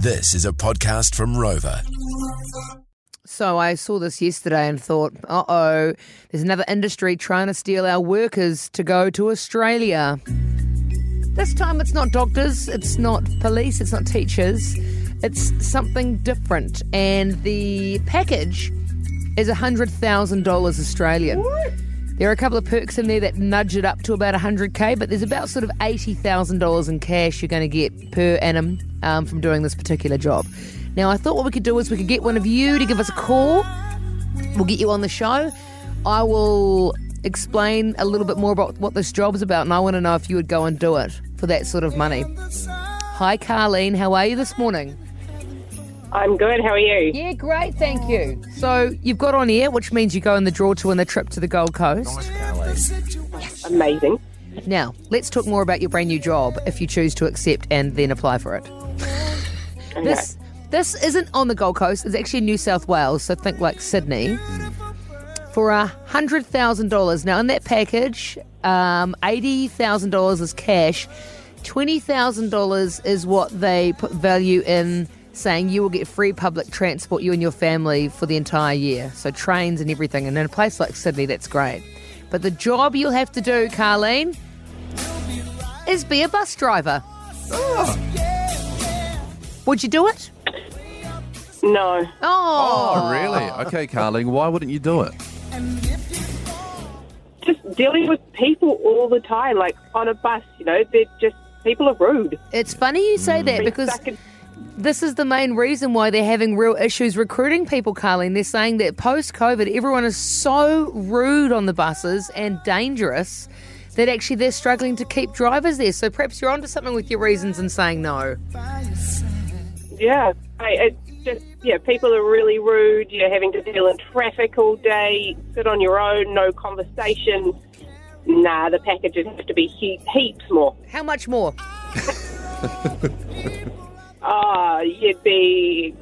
This is a podcast from Rova. So I saw this yesterday and thought, uh oh, there's another industry trying to steal our workers to go to Australia. This time it's not doctors, it's not police, it's not teachers, it's something different. And the package is $100,000 Australian. There are a couple of perks in there that nudge it up to about 100k, but there's about sort of $80,000 in cash you're going to get per annum um, from doing this particular job. Now, I thought what we could do is we could get one of you to give us a call. We'll get you on the show. I will explain a little bit more about what this job's about, and I want to know if you would go and do it for that sort of money. Hi, Carlene. How are you this morning? I'm good. How are you? Yeah, great, thank you. So you've got on air, which means you go in the draw to win the trip to the Gold Coast. Amazing. Now, let's talk more about your brand new job if you choose to accept and then apply for it. This this isn't on the Gold Coast, it's actually in New South Wales, so think like Sydney. For a hundred thousand dollars. Now in that package, um, eighty thousand dollars is cash. Twenty thousand dollars is what they put value in saying you will get free public transport, you and your family, for the entire year. So trains and everything. And in a place like Sydney, that's great. But the job you'll have to do, Carlene, is be a bus driver. Ah. Would you do it? No. Oh, Oh, really? Okay, Carlene, why wouldn't you do it? Just dealing with people all the time, like on a bus, you know, they're just, people are rude. It's funny you say that mm. because stuck in- this is the main reason why they're having real issues recruiting people, Carlene. They're saying that post COVID, everyone is so rude on the buses and dangerous that actually they're struggling to keep drivers there. So perhaps you're onto something with your reasons and saying no. yeah. I, it's just, yeah, people are really rude. You're having to deal in traffic all day, sit on your own, no conversation. Nah, the packages have to be heaps more. How much more? Ah, you'd be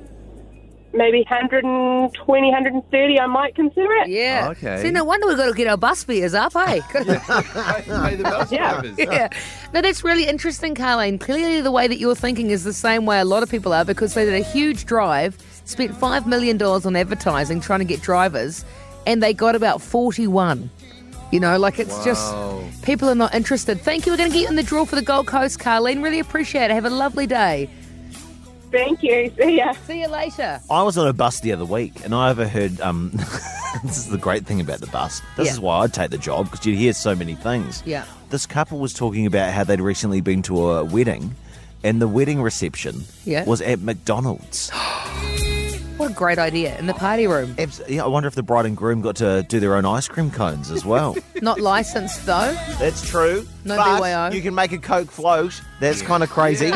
maybe 120, 130, I might consider it. Yeah. Okay. See, no wonder we've got to get our bus fares up, hey? Pay the bus Yeah. drivers. Yeah. No, that's really interesting, Carlene. Clearly, the way that you're thinking is the same way a lot of people are because they did a huge drive, spent $5 million on advertising trying to get drivers, and they got about 41. You know, like it's Wow. just people are not interested. Thank you. We're going to get you in the draw for the Gold Coast, Carlene. Really appreciate it. Have a lovely day. Thank you. See ya. See you later. I was on a bus the other week, and I overheard. Um, this is the great thing about the bus. This Yeah. is why I'd take the job because you hear so many things. Yeah. This couple was talking about how they'd recently been to a wedding, and the wedding reception Yeah. was at McDonald's. What a great idea in the party room. Abs- yeah, I wonder if the bride and groom got to do their own ice cream cones as well. Not licensed, though. That's true. No but BYO. You can make a Coke float. That's kind of crazy.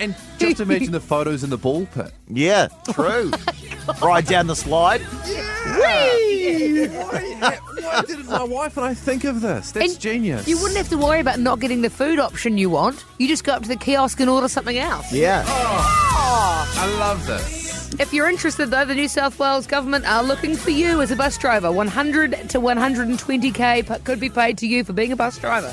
And just imagine the photos in the ball pit. yeah, true. Ride down the slide. Yeah, Why, why didn't my wife and I think of this? That's And genius. You wouldn't have to worry about not getting the food option you want. You just go up to the kiosk and order something else. Yeah. Oh, I love this. If you're interested, though, the New South Wales government are looking for you as a bus driver. 100 to 120k p- could be paid to you for being a bus driver.